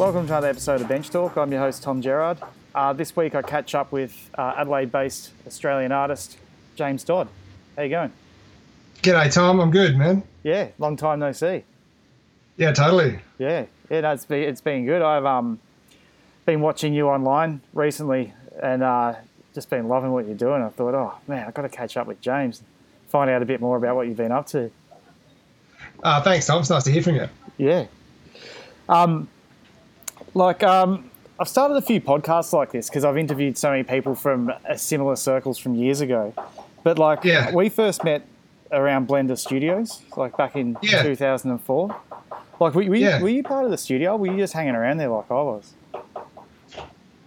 Welcome to another episode of Bench Talk. I'm your host, Tom Gerard. Uh, this week I catch up with uh, Adelaide based Australian artist James Dodd. How you going? G'day, Tom. I'm good, man. Yeah, long time no see. Yeah, totally. Yeah, yeah, no, it's been, it's been good. I've um, been watching you online recently and uh, just been loving what you're doing. I thought, oh man, I've got to catch up with James, and find out a bit more about what you've been up to. Uh, thanks, Tom. It's nice to hear from you. Yeah. Um, like um, I've started a few podcasts like this because I've interviewed so many people from uh, similar circles from years ago. But like, Yeah. we first met around Blender Studios, like back in Yeah. 2004. Like, were, were, you, were you part of the studio? Were you just hanging around there like I was?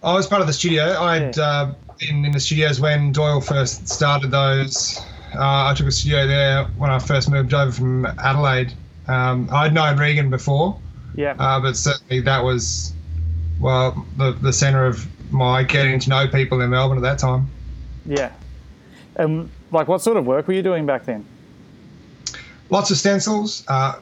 I was part of the studio. I'd Yeah. uh, been in the studios when Doyle first started those. Uh, I took a studio there when I first moved over from Adelaide. Um, I'd known Regan before, Yeah. uh, but certainly that was, well, the, the centre of my getting to know people in Melbourne at that time. yeah. And like, what sort of work were you doing back then? lots of stencils. Uh,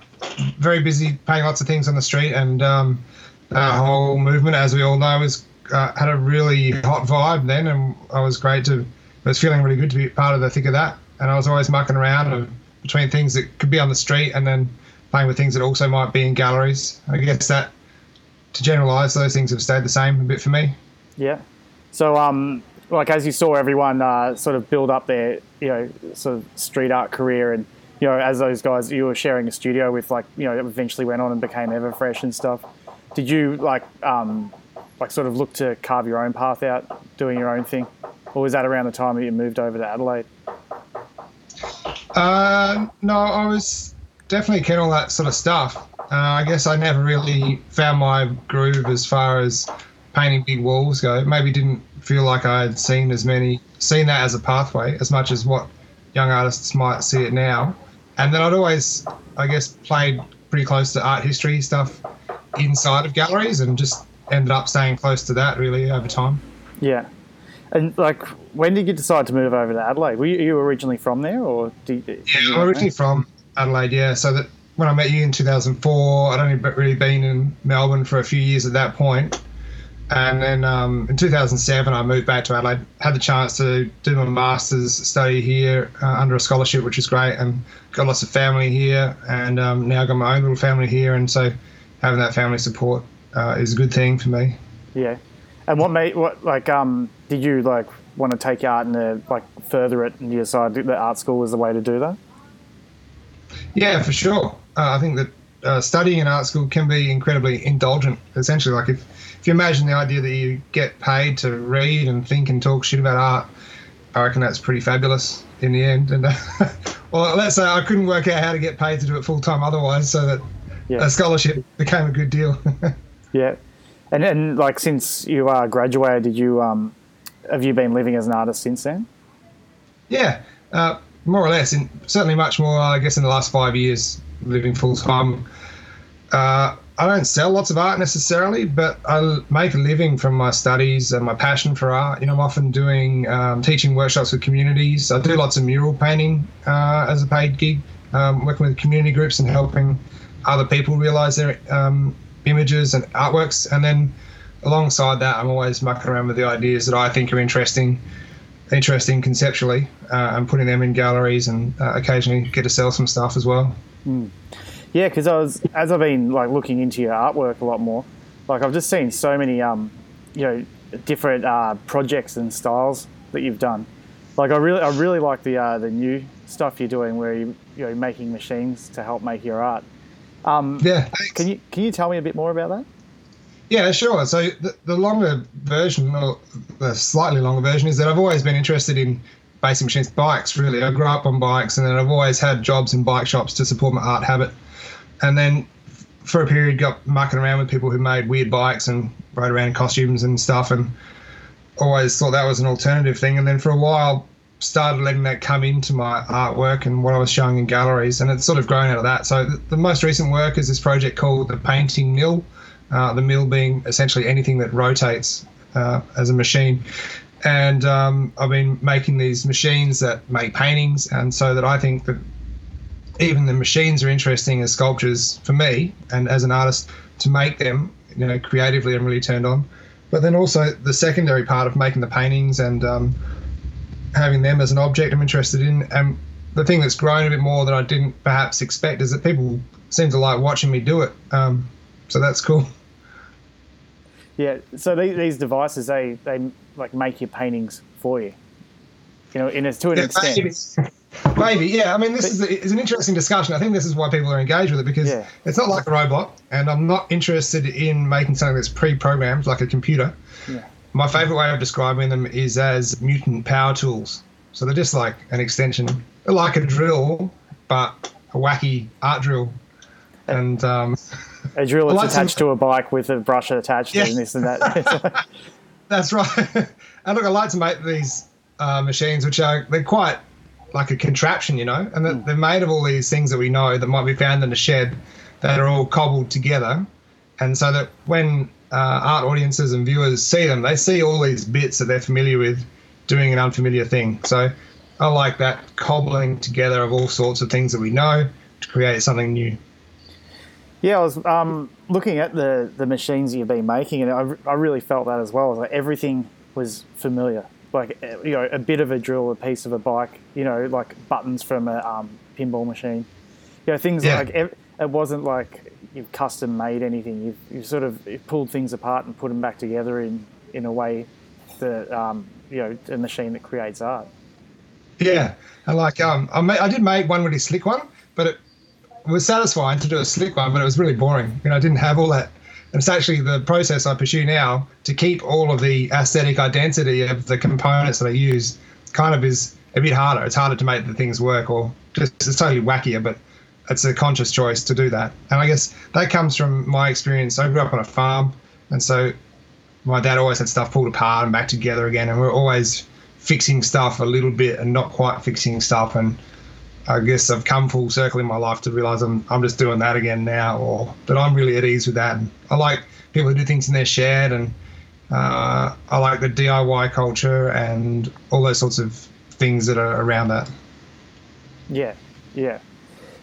very busy painting lots of things on the street, and um, that whole movement, as we all know, was uh, had a really hot vibe then, and I was great to. I was feeling really good to be part of the thick of that, and I was always mucking around between things that could be on the street and then playing with things that also might be in galleries. I guess that to generalise, those things have stayed the same a bit for me. Yeah. So, um, like as you saw everyone uh, sort of build up their, you know, sort of street art career, and you know, as those guys you were sharing a studio with, like you know, eventually went on and became Everfresh and stuff. Did you like, um, like sort of look to carve your own path out, doing your own thing, or was that around the time that you moved over to Adelaide? Uh, no, I was definitely keen on that sort of stuff. Uh, I guess I never really found my groove as far as painting big walls go. Maybe didn't feel like I had seen as many, seen that as a pathway as much as what young artists might see it now. And then I'd always, I guess, played pretty close to art history stuff inside of galleries and just ended up staying close to that really over time. Yeah. And like, when did you decide to move over to Adelaide? Were you, you originally from there, or did you, Yeah, I'm originally from Adelaide, yeah. So that when I met you in 2004, I'd only really been in Melbourne for a few years at that point. And then um, in 2007, I moved back to Adelaide. Had the chance to do my master's study here uh, under a scholarship, which is great, and got lots of family here. And um, now got my own little family here, and so having that family support uh, is a good thing for me. Yeah. And what made what like um did you like want to take art and like further it and you decided that art school was the way to do that? Yeah, for sure. Uh, I think that uh, studying in art school can be incredibly indulgent. Essentially, like if, if you imagine the idea that you get paid to read and think and talk shit about art, I reckon that's pretty fabulous in the end. And uh, well, let's say I couldn't work out how to get paid to do it full time otherwise, so that Yeah. a scholarship became a good deal. Yeah. And and like since you uh, graduated, did you um have you been living as an artist since then? Yeah, uh, more or less. In, certainly, much more. I guess in the last five years, living full time. Uh, I don't sell lots of art necessarily, but I make a living from my studies and my passion for art. You know, I'm often doing um, teaching workshops with communities. I do lots of mural painting uh, as a paid gig, um, working with community groups and helping other people realize their um, images and artworks. And then alongside that, I'm always mucking around with the ideas that I think are interesting interesting conceptually uh, and putting them in galleries and uh, occasionally get to sell some stuff as well. Yeah, because I was as I've been like looking into your artwork a lot more, like I've just seen so many um you know different uh, projects and styles that you've done. Like I really I really like the uh, the new stuff you're doing where you you know making machines to help make your art. Um, Yeah. Can you can you tell me a bit more about that? Yeah, sure. So the, the longer version, or the slightly longer version, is that I've always been interested in basic machines, bikes. Really, I grew up on bikes, and then I've always had jobs in bike shops to support my art habit. And then for a period, got mucking around with people who made weird bikes and rode around in costumes and stuff, and always thought that was an alternative thing. And then for a while, started letting that come into my artwork and what I was showing in galleries, and it's sort of grown out of that. So the, the most recent work is this project called the Painting Mill. Uh, the mill being essentially anything that rotates uh, as a machine. And um, I've been making these machines that make paintings, and so that I think that even the machines are interesting as sculptures for me, and as an artist to make them you know, creatively I'm really turned on. But then also the secondary part of making the paintings and um, having them as an object I'm interested in. And the thing that's grown a bit more that I didn't perhaps expect is that people seem to like watching me do it. Um, so that's cool. Yeah. So these devices, they they like make your paintings for you. You know, in a, to an yeah, extent. Maybe. maybe, yeah. I mean, this but, is, a, an interesting discussion. I think this is why people are engaged with it because yeah. it's not like a robot, and I'm not interested in making something that's pre-programmed like a computer. Yeah. My favorite way of describing them is as mutant power tools. So they're just like an extension, like a drill, but a wacky art drill. And um, a drill that's like attached some, to a bike with a brush attached yeah. and this and that. that's right. and look, I like to make these uh, machines, which are they're quite like a contraption, you know, and mm. they're made of all these things that we know that might be found in a shed that are all cobbled together, and so that when uh, art audiences and viewers see them, they see all these bits that they're familiar with doing an unfamiliar thing. So I like that cobbling together of all sorts of things that we know to create something new. Yeah, I was um, looking at the, the machines you've been making, and I, I really felt that as well. Like everything was familiar. Like you know, a bit of a drill, a piece of a bike, you know, like buttons from a um, pinball machine. You know, things yeah. like it, it wasn't like you've custom made anything. You've, you've sort of pulled things apart and put them back together in, in a way that um, you know a machine that creates art. Yeah, and like um, I, made, I did make one really slick one, but it was satisfying to do a slick one, but it was really boring. You know, I didn't have all that. And it's actually the process I pursue now to keep all of the aesthetic identity of the components that I use. Kind of is a bit harder. It's harder to make the things work, or just it's totally wackier. But it's a conscious choice to do that. And I guess that comes from my experience. I grew up on a farm, and so my dad always had stuff pulled apart and back together again, and we're always fixing stuff a little bit and not quite fixing stuff. And I guess I've come full circle in my life to realize I'm I'm just doing that again now, or that I'm really at ease with that. And I like people who do things in their shed, and uh, I like the DIY culture and all those sorts of things that are around that. Yeah, yeah.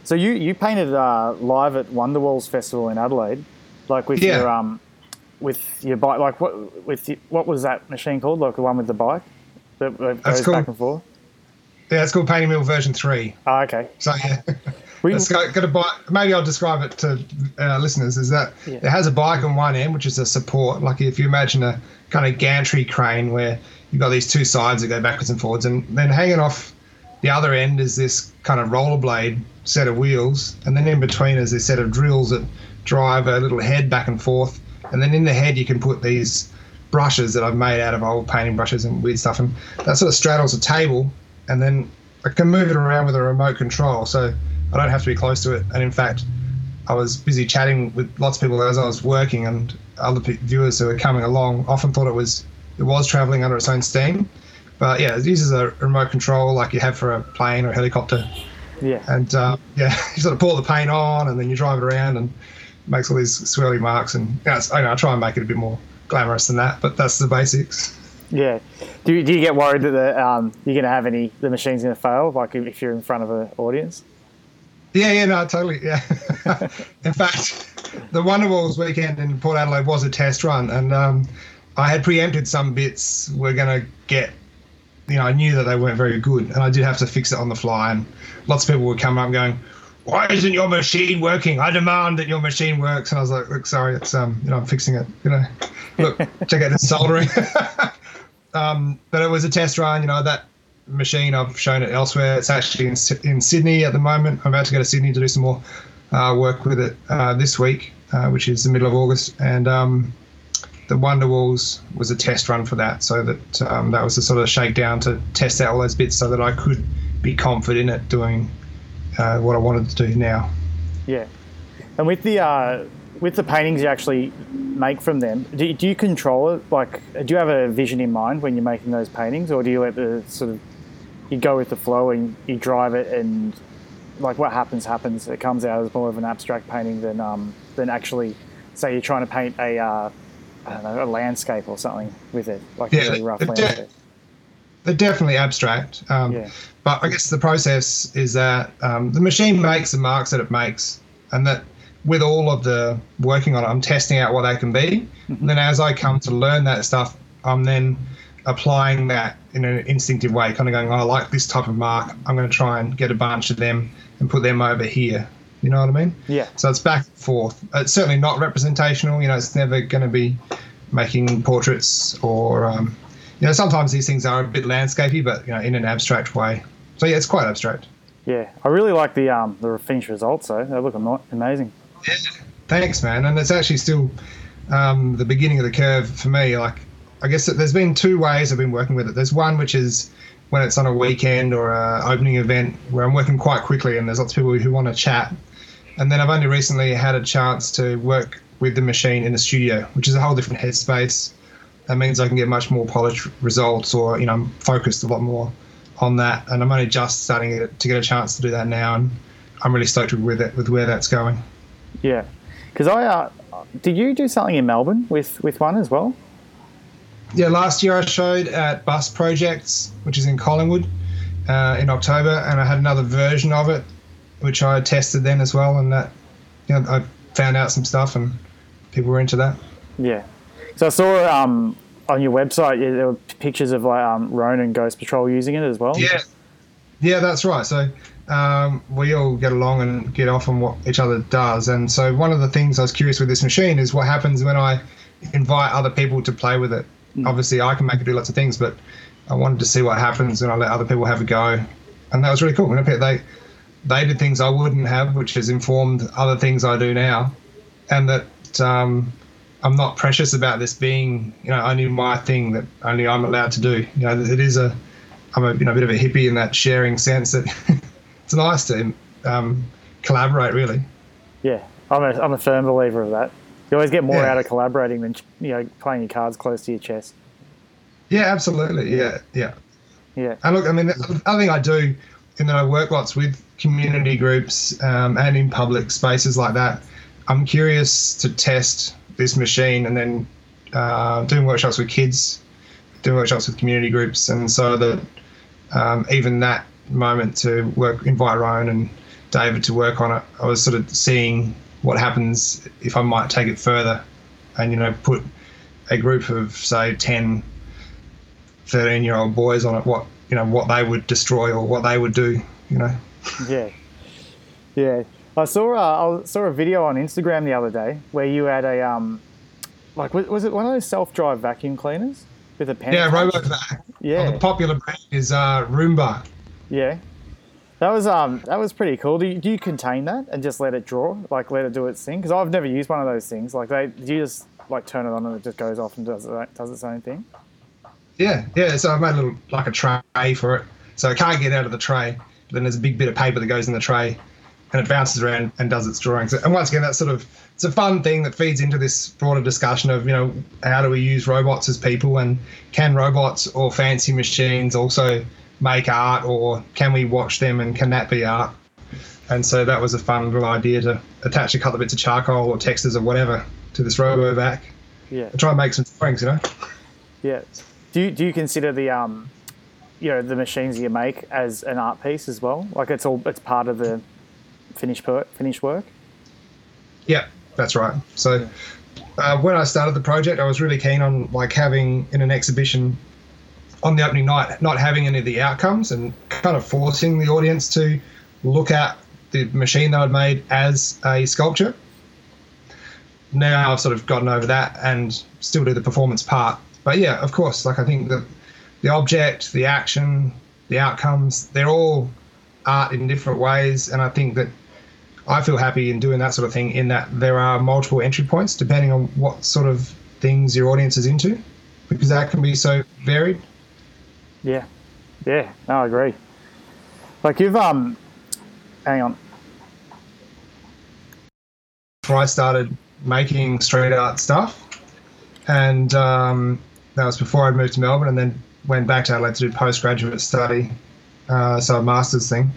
So you you painted uh, live at Wonderwalls Festival in Adelaide, like with yeah. your um, with your bike. Like what with what was that machine called? Like the one with the bike that, that goes back and forth. Yeah, it's called Painting Mill version three. Oh, okay. So yeah, we, it's got, got a bike. Maybe I'll describe it to uh, listeners. Is that yeah. it has a bike on one end, which is a support. Like if you imagine a kind of gantry crane where you've got these two sides that go backwards and forwards, and then hanging off the other end is this kind of rollerblade set of wheels, and then in between is this set of drills that drive a little head back and forth. And then in the head, you can put these brushes that I've made out of old painting brushes and weird stuff, and that sort of straddles a table, and then I can move it around with a remote control, so I don't have to be close to it. And in fact, I was busy chatting with lots of people as I was working, and other viewers who were coming along often thought it was it was traveling under its own steam. But yeah, it uses a remote control like you have for a plane or a helicopter. Yeah. And uh, yeah, you sort of pour the paint on, and then you drive it around, and it makes all these swirly marks. And you know, I, know, I try and make it a bit more glamorous than that, but that's the basics. Yeah. Do you, do you get worried that the, um, you're going to have any the machine's going to fail, like if you're in front of an audience? Yeah, yeah, no, totally. Yeah. in fact, the Wonder Wonderwalls weekend in Port Adelaide was a test run, and um, I had preempted some bits we're going to get you know, I knew that they weren't very good, and I did have to fix it on the fly. And lots of people would come up going, "Why isn't your machine working? I demand that your machine works." And I was like, "Look, sorry, it's um, you know, I'm fixing it. You know, look, check out the soldering." um, but it was a test run. You know, that machine I've shown it elsewhere. It's actually in in Sydney at the moment. I'm about to go to Sydney to do some more uh, work with it uh, this week, uh, which is the middle of August, and um, the Wonderwalls was a test run for that, so that um, that was a sort of shakedown to test out all those bits, so that I could be confident at doing uh, what I wanted to do now. Yeah, and with the uh, with the paintings you actually make from them, do, do you control it? Like, do you have a vision in mind when you're making those paintings, or do you let the sort of you go with the flow and you drive it and like what happens happens. It comes out as more of an abstract painting than um, than actually say you're trying to paint a uh, I don't know, a landscape or something with it, like yeah, a really rough landscape. De- they're definitely abstract. Um, yeah. But I guess the process is that um, the machine makes the marks that it makes, and that with all of the working on it, I'm testing out what they can be. And then as I come to learn that stuff, I'm then applying that in an instinctive way, kind of going, oh, I like this type of mark. I'm going to try and get a bunch of them and put them over here. You know what I mean? Yeah. So it's back and forth. It's certainly not representational. You know, it's never going to be making portraits or, um, you know, sometimes these things are a bit landscapey, but you know, in an abstract way. So yeah, it's quite abstract. Yeah, I really like the um the finished results though. They look ama- amazing. Thanks, man. And it's actually still um, the beginning of the curve for me. Like, I guess there's been two ways I've been working with it. There's one which is when it's on a weekend or a opening event where I'm working quite quickly and there's lots of people who want to chat. And then I've only recently had a chance to work with the machine in the studio, which is a whole different headspace. That means I can get much more polished results, or you know, I'm focused a lot more on that. And I'm only just starting to get a chance to do that now, and I'm really stoked with it, with where that's going. Yeah, because I uh, did you do something in Melbourne with with one as well? Yeah, last year I showed at Bus Projects, which is in Collingwood, uh, in October, and I had another version of it, which I tested then as well, and that, you know, I found out some stuff, and people were into that. Yeah. So I saw um, on your website yeah, there were pictures of like um, Rone and Ghost Patrol using it as well. Yeah, yeah, that's right. So um, we all get along and get off on what each other does, and so one of the things I was curious with this machine is what happens when I invite other people to play with it. Obviously, I can make it do lots of things, but I wanted to see what happens when I let other people have a go, and that was really cool. They they did things I wouldn't have, which has informed other things I do now, and that um, I'm not precious about this being you know only my thing that only I'm allowed to do. You know, it is a I'm a you know a bit of a hippie in that sharing sense that it's nice to um, collaborate really. Yeah, I'm a, I'm a firm believer of that. You always get more Yeah. out of collaborating than you know playing your cards close to your chest. Yeah, absolutely. Yeah, yeah. Yeah, And look, I mean, the other thing I do in that I work lots with community groups um, and in public spaces like that. I'm curious to test this machine and then uh, doing workshops with kids, doing workshops with community groups, and so that um, even that moment to work, invite Ryan and David to work on it, I was sort of seeing what happens if I might take it further, and you know, put a group of say 10 13 year old boys on it what you know what they would destroy or what they would do you know. Yeah, yeah. I saw uh, I saw a video on Instagram the other day where you had a um, like was, was it one of those self drive vacuum cleaners with a pen? yeah robovac Yeah, the popular brand is uh, roomba yeah. That was um that was pretty cool. Do you, do you contain that and just let it draw, like let it do its thing? Because I've never used one of those things. Like they, do you just like turn it on and it just goes off and does it, does its own thing? yeah yeah so i've made a little like a tray for it so it can't get out of the tray then there's a big bit of paper that goes in the tray and it bounces around and does its drawings and once again that's sort of it's a fun thing that feeds into this broader discussion of you know how do we use robots as people and can robots or fancy machines also make art or can we watch them and can that be art and so that was a fun little idea to attach a couple of bits of charcoal or textures or whatever to this robovac Yeah, and try and make some drawings you know yeah. Do you, do you consider the um, you know, the machines you make as an art piece as well? Like it's all it's part of the finished per, finished work. Yeah, that's right. So uh, when I started the project, I was really keen on like having in an exhibition on the opening night, not having any of the outcomes and kind of forcing the audience to look at the machine that I'd made as a sculpture. Now I've sort of gotten over that and still do the performance part. But yeah, of course, like I think that the object, the action, the outcomes, they're all art in different ways. And I think that I feel happy in doing that sort of thing in that there are multiple entry points depending on what sort of things your audience is into because that can be so varied. Yeah, yeah. No, I agree. Like you've um, hang on. Before I started making street art stuff, and um, that was before I'd moved to Melbourne and then went back to Adelaide to do postgraduate study, uh, so a master's thing.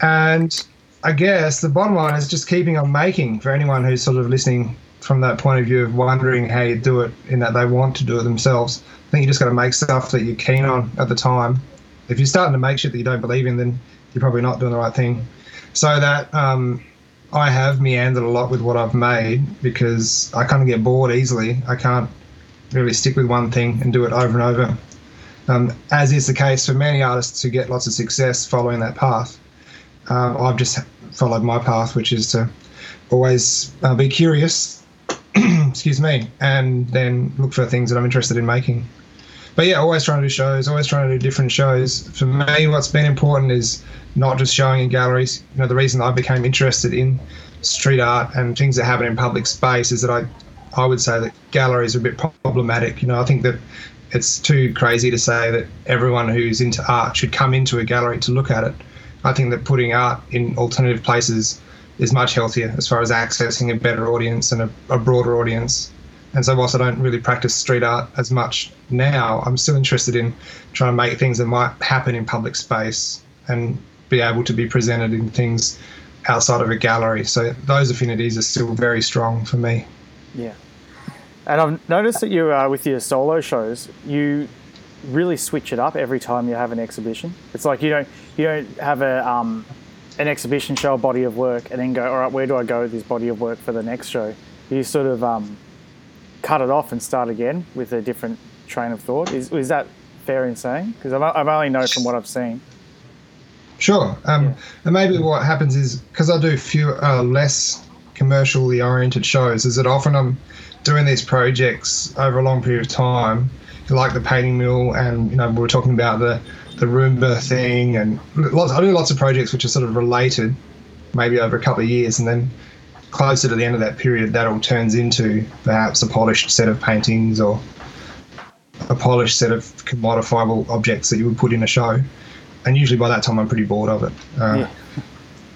And I guess the bottom line is just keeping on making for anyone who's sort of listening from that point of view of wondering how you do it in that they want to do it themselves. I think you just got to make stuff that you're keen on at the time. If you're starting to make shit that you don't believe in, then you're probably not doing the right thing. So that um, I have meandered a lot with what I've made because I kind of get bored easily. I can't really stick with one thing and do it over and over. Um, as is the case for many artists who get lots of success following that path. Uh, I've just followed my path, which is to always uh, be curious, excuse me, and then look for things that I'm interested in making. But yeah, always trying to do shows, always trying to do different shows. For me, what's been important is not just showing in galleries. You know, the reason I became interested in street art and things that happen in public space is that I, I would say that galleries are a bit problematic. You know, I think that it's too crazy to say that everyone who's into art should come into a gallery to look at it. I think that putting art in alternative places is much healthier as far as accessing a better audience and a, a broader audience. And so, whilst I don't really practice street art as much now, I'm still interested in trying to make things that might happen in public space and be able to be presented in things outside of a gallery. So, those affinities are still very strong for me. Yeah. And I've noticed that you, uh, with your solo shows, you really switch it up every time you have an exhibition. It's like you don't you don't have a um, an exhibition show a body of work and then go, all right, where do I go with this body of work for the next show? You sort of um, cut it off and start again with a different train of thought. Is is that fair in saying? Because I've, I've only know from what I've seen. Sure. Um, yeah. And maybe what happens is because I do fewer, uh, less commercially oriented shows, is that often I'm doing these projects over a long period of time, like the painting mill, and you know we were talking about the the Roomba thing, and lots. I do lots of projects which are sort of related, maybe over a couple of years, and then closer to the end of that period, that all turns into perhaps a polished set of paintings or a polished set of commodifiable objects that you would put in a show. And usually by that time, I'm pretty bored of it. Uh, yeah.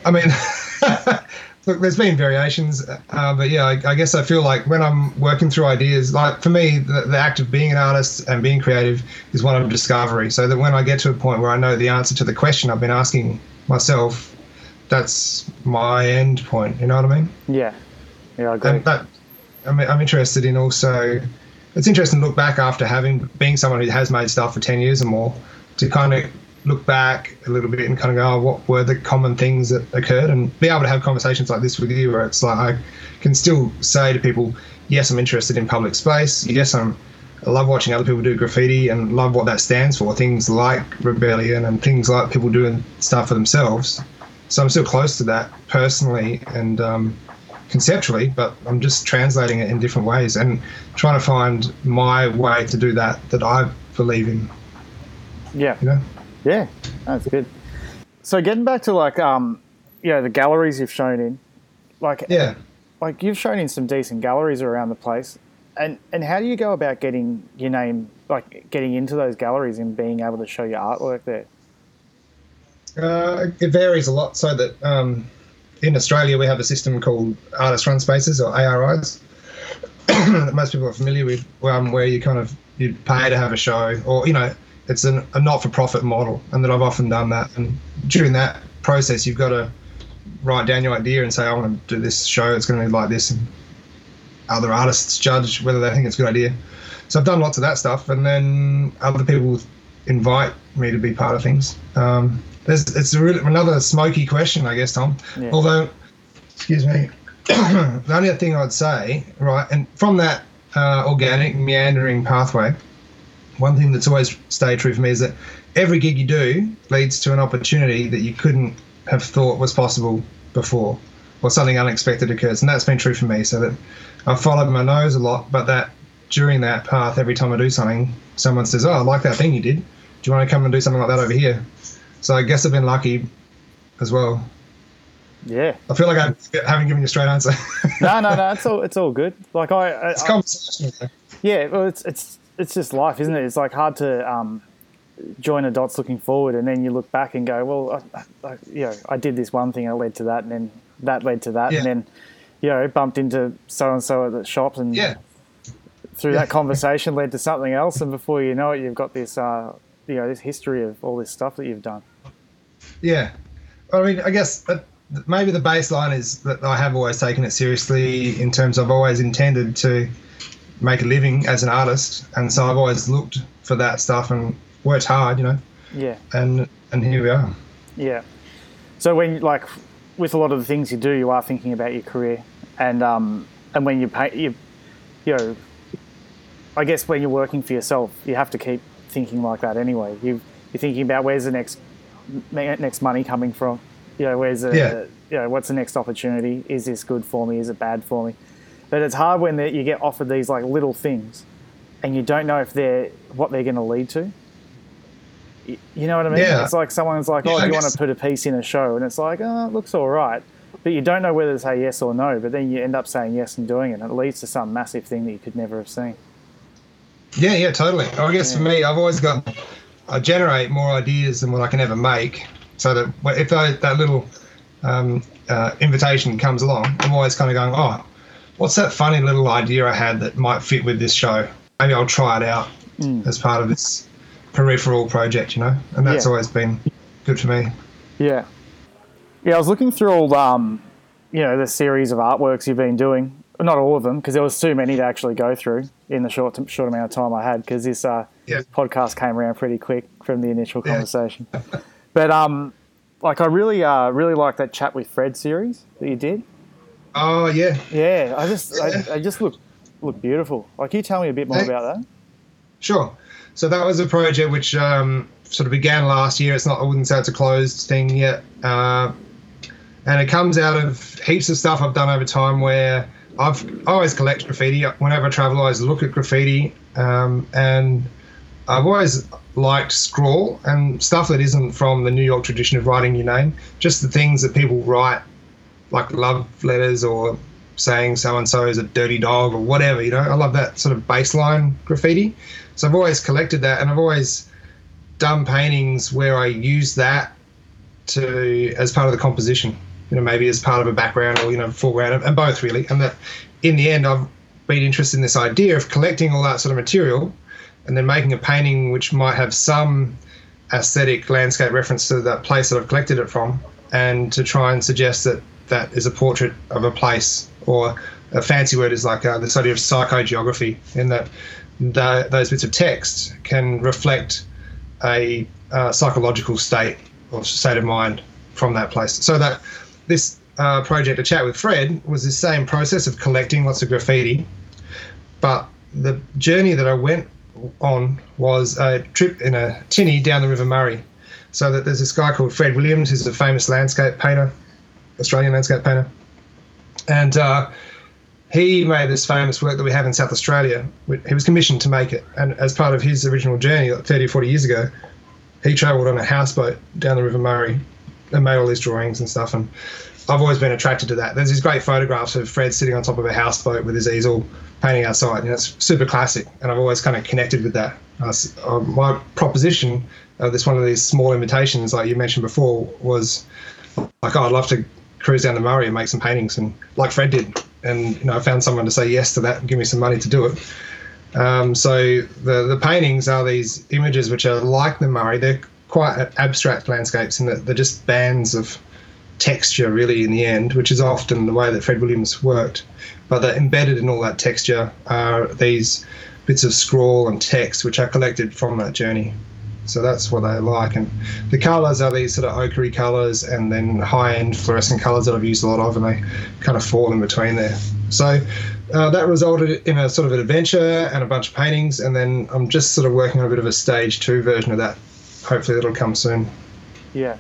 I mean, look, there's been variations, uh, but yeah, I, I, guess I feel like when I'm working through ideas, like for me, the, the, act of being an artist and being creative is one of discovery. So that when I get to a point where I know the answer to the question I've been asking myself, that's my end point. You know what I mean? Yeah, yeah, I agree. And that, I'm, I'm interested in also. It's interesting to look back after having being someone who has made stuff for ten years or more to kind of look back a little bit and kind of go, oh, what were the common things that occurred, and be able to have conversations like this with you, where it's like I can still say to people, yes, I'm interested in public space. Yes, I'm. I love watching other people do graffiti and love what that stands for. Things like rebellion and things like people doing stuff for themselves. So I'm still close to that personally and um, conceptually, but I'm just translating it in different ways and trying to find my way to do that that I believe in. Yeah. You know? Yeah, that's good. So getting back to like um, you know, the galleries you've shown in, like yeah, like you've shown in some decent galleries around the place, and and how do you go about getting your name, like getting into those galleries and being able to show your artwork there? Uh, it varies a lot. So that um, in Australia we have a system called artist run spaces or ARIs that most people are familiar with, um, where you kind of you pay to have a show, or you know it's an, a not-for-profit model, and that I've often done that. And during that process, you've got to write down your idea and say, I want to do this show. It's going to be like this, and other artists judge whether they think it's a good idea. So I've done lots of that stuff, and then other people invite me to be part of things. Um, there's, it's really, another smoky question, I guess, Tom. Yeah. Although, excuse me, the only thing I'd say, right, and from that uh, organic meandering pathway one thing that's always stayed true for me is that every gig you do leads to an opportunity that you couldn't have thought was possible before, or something unexpected occurs, and that's been true for me. So that I've followed my nose a lot, but that during that path, every time I do something, someone says, "Oh, I like that thing you did. Do you want to come and do something like that over here?" So I guess I've been lucky as well. Yeah. I feel like I haven't given you a straight answer. no, no, no. It's all it's all good. Like I, I it's conversational. Yeah, well, it's it's it's just life, isn't it? It's like hard to um, join the dots looking forward, and then you look back and go, well, I, I, you know, I did this one thing, it led to that, and then that led to that, yeah. and then you know, bumped into so and so at the shop, and yeah. through that conversation led to something else, and before you know it, you've got this, uh, you know, this history of all this stuff that you've done. Yeah, I mean, I guess. maybe the baseline is that I have always taken it seriously in terms of always intended to make a living as an artist, and so I've always looked for that stuff and worked hard, you know. Yeah. And and here we are. Yeah. So when like with a lot of the things you do, you are thinking about your career, and um, and when you pay, you, you know, I guess when you're working for yourself, you have to keep thinking like that anyway. You you're thinking about where's the next next money coming from. You know, where's the Yeah. you know what's the next opportunity? Is this good for me? Is it bad for me? But it's hard when you get offered these like little things, and you don't know if they're what they're going to lead to. You know what I mean? Yeah. It's like someone's like, "Oh, do you want to put a piece in a show?" And it's like, "Oh, it looks all right," but you don't know whether to say yes or no. But then you end up saying yes and doing it, and it leads to some massive thing that you could never have seen. Yeah, yeah, totally. I guess for me, I've always got, I generate more ideas than what I can ever make. So that if tho- that little um, uh, invitation comes along, I'm always kind of going, oh, what's that funny little idea I had that might fit with this show? Maybe I'll try it out as part of this peripheral project, you know? And that's Yeah. always been good for me. Yeah, yeah. I was looking through all, um, you know, the series of artworks you've been doing. Not all of them, because there was too many to actually go through in the short short amount of time I had. Because this uh, Yeah. podcast came around pretty quick from the initial Yeah. conversation. but um, like I really uh, really like that chat with Fred series that you did. Oh, yeah. Yeah, I just Yeah. I, I just look look beautiful. Like, can you tell me a bit more Thanks. about that? Sure. So that was a project which um, sort of began last year. It's not, I wouldn't say it's a closed thing yet. Uh, and it comes out of heaps of stuff I've done over time where I've I always collect graffiti. Whenever I travel, I always look at graffiti. Um, and I've always liked scrawl and stuff that isn't from the New York tradition of writing your name, just the things that people write, like love letters or saying so and so is a dirty dog or whatever, you know. I love that sort of baseline graffiti. So I've always collected that and I've always done paintings where I use that to as part of the composition. You know, maybe as part of a background or, you know, foreground and both really. And that in the end I've been interested in this idea of collecting all that sort of material and then making a painting which might have some aesthetic landscape reference to that place that I've collected it from and to try and suggest that that is a portrait of a place or a fancy word is like uh, the study of psychogeography in that the, those bits of text can reflect a uh, psychological state or state of mind from that place so that this uh, project a chat with fred was the same process of collecting lots of graffiti but the journey that i went on was a trip in a tinny down the River Murray. So that there's this guy called Fred Williams, who's a famous landscape painter, Australian landscape painter, and uh, he made this famous work that we have in South Australia. He was commissioned to make it, and as part of his original journey, like 30 or 40 years ago, he travelled on a houseboat down the River Murray and made all these drawings and stuff. And I've always been attracted to that. There's these great photographs of Fred sitting on top of a houseboat with his easel painting outside. You know, it's super classic, and I've always kind of connected with that. Uh, my proposition of this one of these small invitations, like you mentioned before, was like, oh, I'd love to cruise down the Murray and make some paintings, and like Fred did. And you know, I found someone to say yes to that and give me some money to do it. Um, so the the paintings are these images which are like the Murray. They're quite abstract landscapes that they're just bands of texture, really, in the end, which is often the way that Fred Williams worked. But that embedded in all that texture are these bits of scrawl and text which are collected from that journey. So that's what they like. And the colours are these sort of ochre colours and then high end fluorescent colours that I've used a lot of, and they kind of fall in between there. So uh, that resulted in a sort of an adventure and a bunch of paintings, and then I'm just sort of working on a bit of a stage two version of that. Hopefully that'll come soon. Yeah,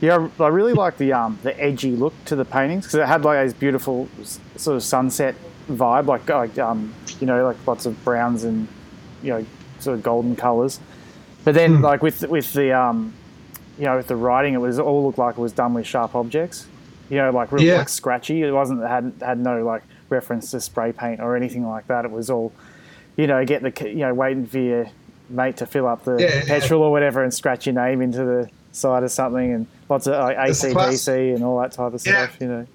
yeah. I really like the um the edgy look to the paintings because it had like this beautiful sort of sunset vibe, like like um you know like lots of browns and you know sort of golden colours. But then like with with the um you know with the writing, it was all looked like it was done with sharp objects. You know, like really Yeah. like scratchy. It wasn't had had no like reference to spray paint or anything like that. It was all you know get the you know waiting for your mate to fill up the Yeah, yeah. petrol or whatever and scratch your name into the side of something and lots of like It's a class- ACDC and all that type of Yeah. stuff. You know.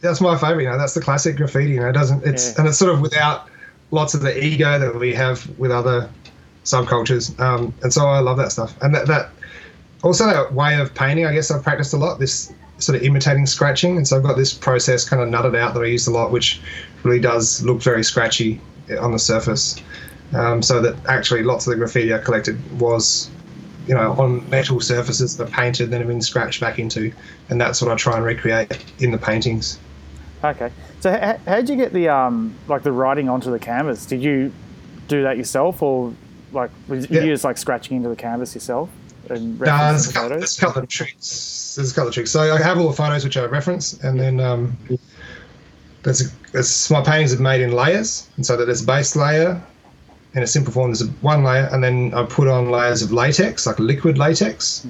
That's my favourite. You know, that's the classic graffiti. You know, it doesn't it's Yeah. and it's sort of without lots of the ego that we have with other subcultures. Um, and so I love that stuff. And that, that also that way of painting, I guess I've practiced a lot. This sort of imitating scratching, and so I've got this process kind of nutted out that I use a lot, which really does look very scratchy on the surface. Um, so that actually lots of the graffiti I collected was you know, on metal surfaces that are painted, then have been scratched back into, and that's what I try and recreate in the paintings. Okay. So how, how did you get the um like the writing onto the canvas? Did you do that yourself, or like was Yeah. you just like scratching into the canvas yourself and referencing there's the a, couple, photos? there's a couple of tricks. There's a couple of tricks. So I have all the photos which I reference, and then um, there's, a, there's my paintings are made in layers, and so that there's a base layer. In a simple form, there's a, one layer, and then I put on layers of latex, like liquid latex,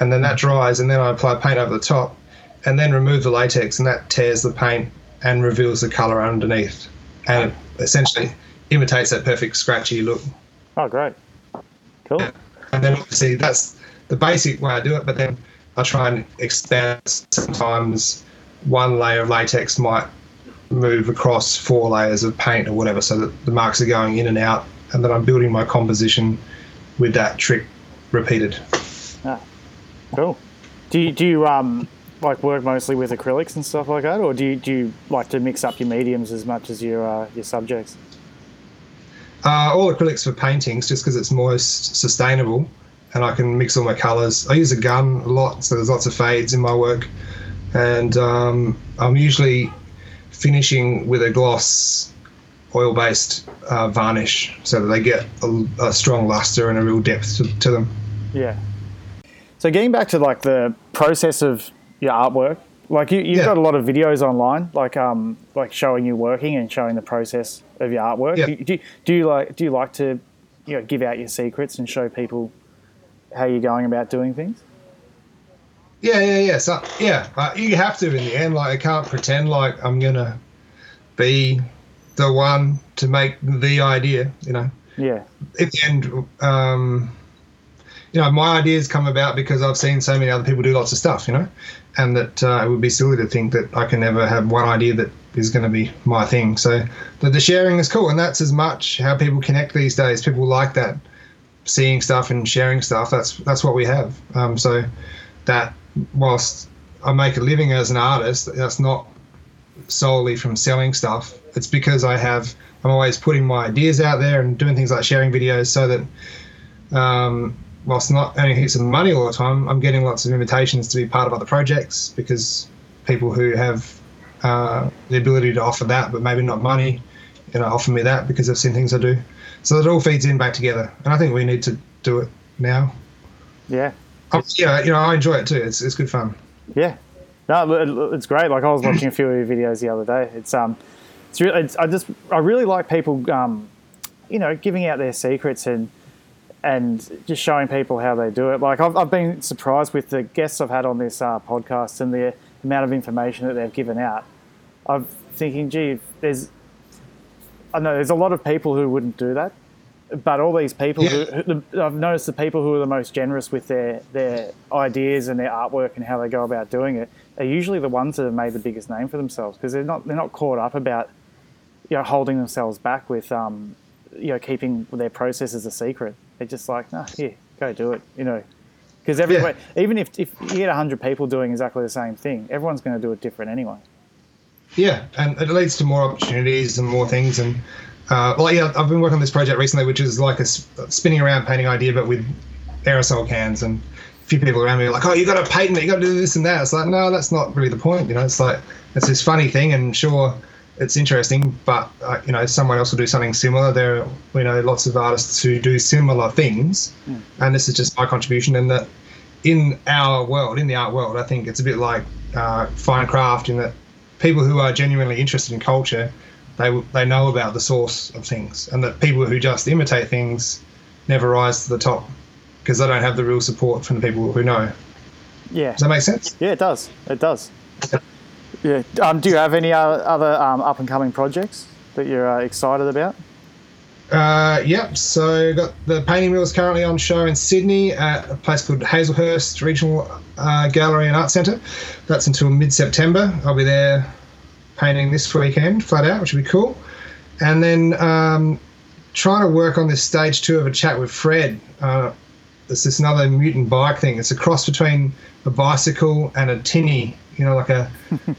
and then that dries, and then I apply paint over the top, and then remove the latex, and that tears the paint and reveals the color underneath, and it essentially imitates that perfect scratchy look. Oh, great. Cool. And then obviously that's the basic way I do it, but then I try and expand. Sometimes one layer of latex might move across four layers of paint or whatever, so that the marks are going in and out, and then I'm building my composition with that trick repeated. Cool. Do you, do you um like work mostly with acrylics and stuff like that, or do you, do you like to mix up your mediums as much as your uh, your subjects? Uh, all acrylics for paintings, just because it's most sustainable, and I can mix all my colours. I use a gun a lot, so there's lots of fades in my work, and um, I'm usually finishing with a gloss oil-based uh, varnish, so that they get a, a strong luster and a real depth to, to them. Yeah. So getting back to like the process of your artwork, like you, you've Yeah. got a lot of videos online, like um like showing you working and showing the process of your artwork. Yeah. Do, do, do you like do you like to you know give out your secrets and show people how you're going about doing things? Yeah, yeah, yeah. So yeah, uh, you have to in the end. Like I can't pretend like I'm gonna be the one to make the idea. You know. Yeah. at the end, um, you know, my ideas come about because I've seen so many other people do lots of stuff, you know, and that uh, it would be silly to think that I can never have one idea that is going to be my thing. So the, the sharing is cool, and that's as much how people connect these days. People like that, seeing stuff and sharing stuff. That's that's what we have. Um, so that whilst I make a living as an artist, that's not solely from selling stuff. It's because I have I'm always putting my ideas out there and doing things like sharing videos so that um, whilst not earning heaps of money all the time, I'm getting lots of invitations to be part of other projects because people who have uh, the ability to offer that, but maybe not money, you know, offer me that because they've seen things I do. So it all feeds in back together, and I think we need to do it now. Yeah. Um, yeah, you know, I enjoy it too. It's it's good fun. Yeah, no, it's great. Like I was watching a few of your videos the other day. It's um, it's really, it's, I just, I really like people, um, you know, giving out their secrets and and just showing people how they do it. Like I've, I've been surprised with the guests I've had on this uh, podcast and the amount of information that they've given out. I'm thinking, gee, there's, I know there's a lot of people who wouldn't do that, but all these people who, who the, I've noticed the people who are the most generous with their their ideas and their artwork and how they go about doing it are usually the ones that have made the biggest name for themselves because they're not they're not caught up about you know holding themselves back with um you know keeping their processes a secret. They're just like, nah, here, go do it, you know. Because everyone, even if, if you get 100 people doing exactly the same thing, everyone's going to do it different anyway. Yeah, and it leads to more opportunities and more things. And uh, well, yeah, I've been working on this project recently, which is like a spinning around painting idea, but with aerosol cans. And a few people around me are like, "Oh, you got to patent it. You got to do this and that." It's like, no, that's not really the point. You know, it's like it's this funny thing, and sure, it's interesting, but uh, you know, someone else will do something similar. There, are, you know, lots of artists who do similar things, and this is just my contribution. And that in our world, in the art world, I think it's a bit like uh, fine craft in that people who are genuinely interested in culture, they they know about the source of things, and that people who just imitate things never rise to the top because they don't have the real support from the people who know. Yeah. Does that make sense? Yeah, it does. It does. Yeah. Um, do you have any other, um, up and coming projects that you're uh, excited about? Uh, yep. So got the painting wheels currently on show in Sydney at a place called Hazelhurst Regional uh, Gallery and Art Centre. That's until mid-September. I'll be there painting this weekend, flat out, which will be cool. And then um, trying to work on this stage two of a chat with Fred. Uh, it's this another mutant bike thing. It's a cross between a bicycle and a tinny, you know, like a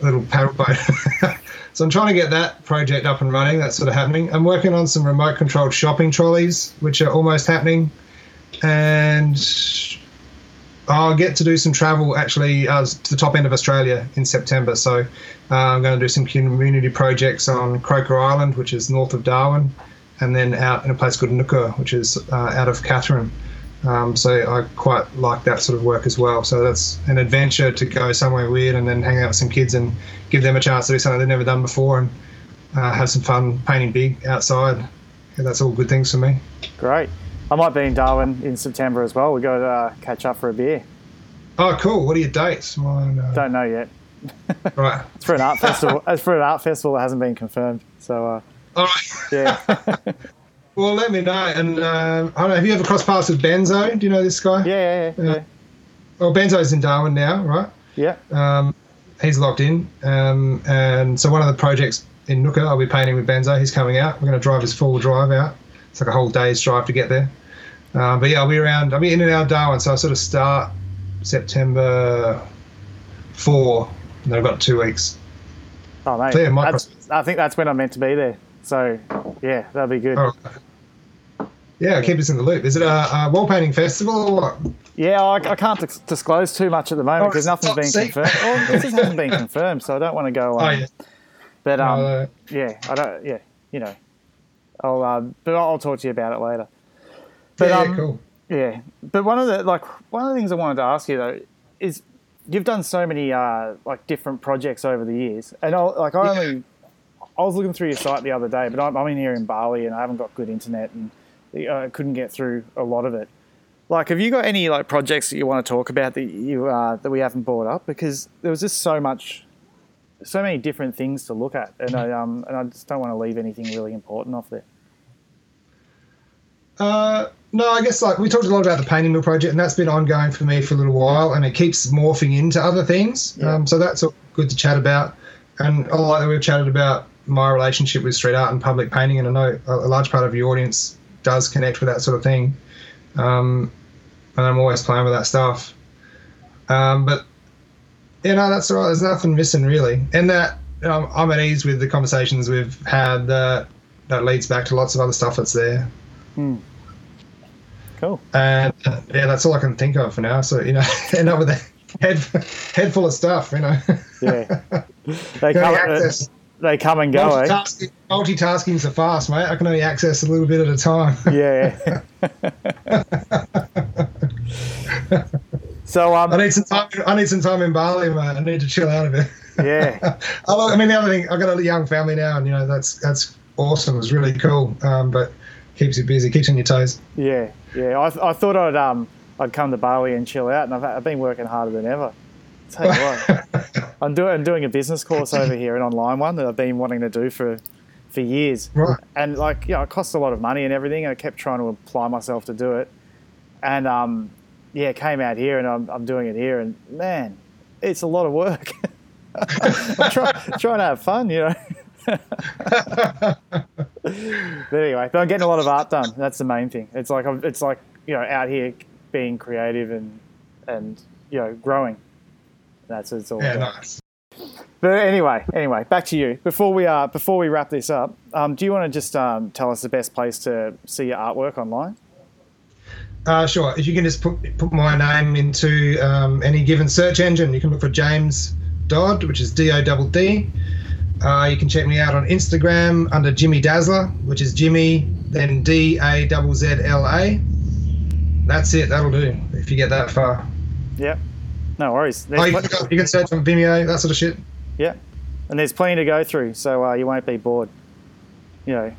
little paddle boat. so I'm trying to get that project up and running. That's sort of happening. I'm working on some remote controlled shopping trolleys, which are almost happening. And I'll get to do some travel actually uh, to the top end of Australia in September. So uh, I'm going to do some community projects on Croker Island, which is north of Darwin, and then out in a place called Ngukurr, which is uh, out of Katherine. Um, so I quite like that sort of work as well. So that's an adventure to go somewhere weird and then hang out with some kids and give them a chance to do something they've never done before and uh, have some fun painting big outside. Yeah, that's all good things for me. Great. I might be in Darwin in September as well. We go to uh, catch up for a beer. Oh, cool. What are your dates? Mine, uh, Don't know yet. right. It's for an art festival. It's for an art festival that hasn't been confirmed. So uh, All right. yeah, yeah, Well, let me know. And um, I don't know. Have you ever crossed paths with Benzo? Do you know this guy? yeah, yeah, yeah. Well, Benzo's in Darwin now, right? yeah. Um, he's locked in. Um, and so one of the projects in Ngukurr, I'll be painting with Benzo. He's coming out. We're going to drive his four-wheel drive out. It's like a whole day's drive to get there. Um, but yeah, I'll be around. I'll be in and out of Darwin. So I sort of start September four. And I've got two weeks. Oh mate, So, yeah, I think that's when I'm meant to be there. So yeah, that'll be good. Oh. Yeah, keep us in the loop. Is it a, a wall painting festival or what? Yeah, I, I can't dis- disclose too much at the moment Oh, because it's nothing's been confirmed. Well, this hasn't been confirmed, so I don't want to go. Um, Oh, yeah. But um, yeah, I don't. Yeah, you know, I'll. Uh, but I'll talk to you about it later. But yeah, um, cool. Yeah, but one of the like one of the things I wanted to ask you though is you've done so many uh, like different projects over the years, and I like I only I was looking through your site the other day, but I'm, I'm in here in Bali and I haven't got good internet and I couldn't get through a lot of it. Like, have you got any like projects that you want to talk about that you uh, that we haven't brought up? Because there was just so much, so many different things to look at, and I um and I just don't want to leave anything really important off there. Uh, no, I guess like we talked a lot about the painting mill project, and that's been ongoing for me for a little while, and it keeps morphing into other things. Yeah. Um, so that's all good to chat about. And I like that we've chatted about my relationship with street art and public painting, and I know a, a large part of your audience does connect with that sort of thing. Um, and I'm always playing with that stuff. Um, but you know, that's all right. There's nothing missing really, and that I'm at ease with the conversations we've had. That that leads back to lots of other stuff that's there. Cool. And uh, yeah, that's all I can think of for now. So you know, end up with a head head full of stuff. You know, Yeah. They come, access they come and go, eh? multitasking, multitasking's a fast, mate. I can only access a little bit at a time. Yeah. so I um, need some time. I need some time in Bali, mate. I need to chill out a bit. yeah, I, I mean, the other thing, I've got a young family now, and you know, that's that's awesome. It's really cool. Um, but keeps you busy, keeps you on your toes. yeah, yeah. I, I thought I'd um I'd come to Bali and chill out, and I've, I've been working harder than ever. Tell you what, I'm doing I'm doing a business course over here, an online one that I've been wanting to do for for years. Right. and like yeah, it costs a lot of money and everything. And I kept trying to apply myself to do it, and um, yeah, came out here and I'm, I'm doing it here, and man, it's a lot of work. I'm try, trying to have fun, you know. but anyway, but I'm getting a lot of art done. That's the main thing. It's like I'm, it's like you know out here being creative and and you know growing. That's it's all Yeah, about. nice. But anyway, anyway, back to you. Before we uh, before we wrap this up, um, do you want to just um, tell us the best place to see your artwork online? Uh, sure. If you can just put put my name into um, any given search engine, you can look for James Dodd, which is D O double D. Uh, you can check me out on Instagram under Jimmy Dazzla, which is Jimmy then D A double Z L A. That's it. That'll do. If you get that far. Yep. No worries. There's Oh, you, pl- can, you can search on Vimeo, that sort of shit. yeah, and there's plenty to go through, so uh, you won't be bored. You know.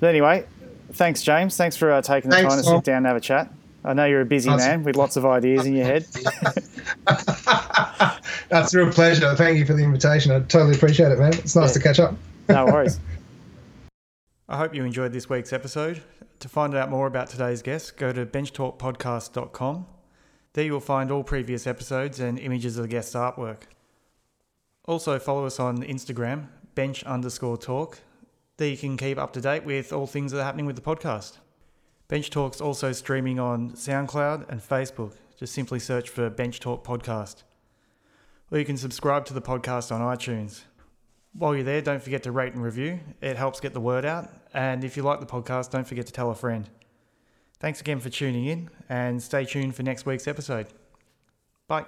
But anyway, thanks, James. Thanks for uh, taking the Thanks, time to Tom. sit down and have a chat. I know you're a busy Awesome. man with lots of ideas in your head. That's a real pleasure. Thank you for the invitation. I totally appreciate it, man. It's nice Yeah. to catch up. No worries. I hope you enjoyed this week's episode. To find out more about today's guest, go to benchtalkpodcast.com. There you will find all previous episodes and images of the guest's artwork. Also, follow us on Instagram, bench underscore talk. There you can keep up to date with all things that are happening with the podcast. Bench Talk's also streaming on SoundCloud and Facebook. Just simply search for Bench Talk Podcast. Or you can subscribe to the podcast on iTunes. While you're there, don't forget to rate and review. It helps get the word out. And if you like the podcast, don't forget to tell a friend. Thanks again for tuning in and stay tuned for next week's episode. Bye.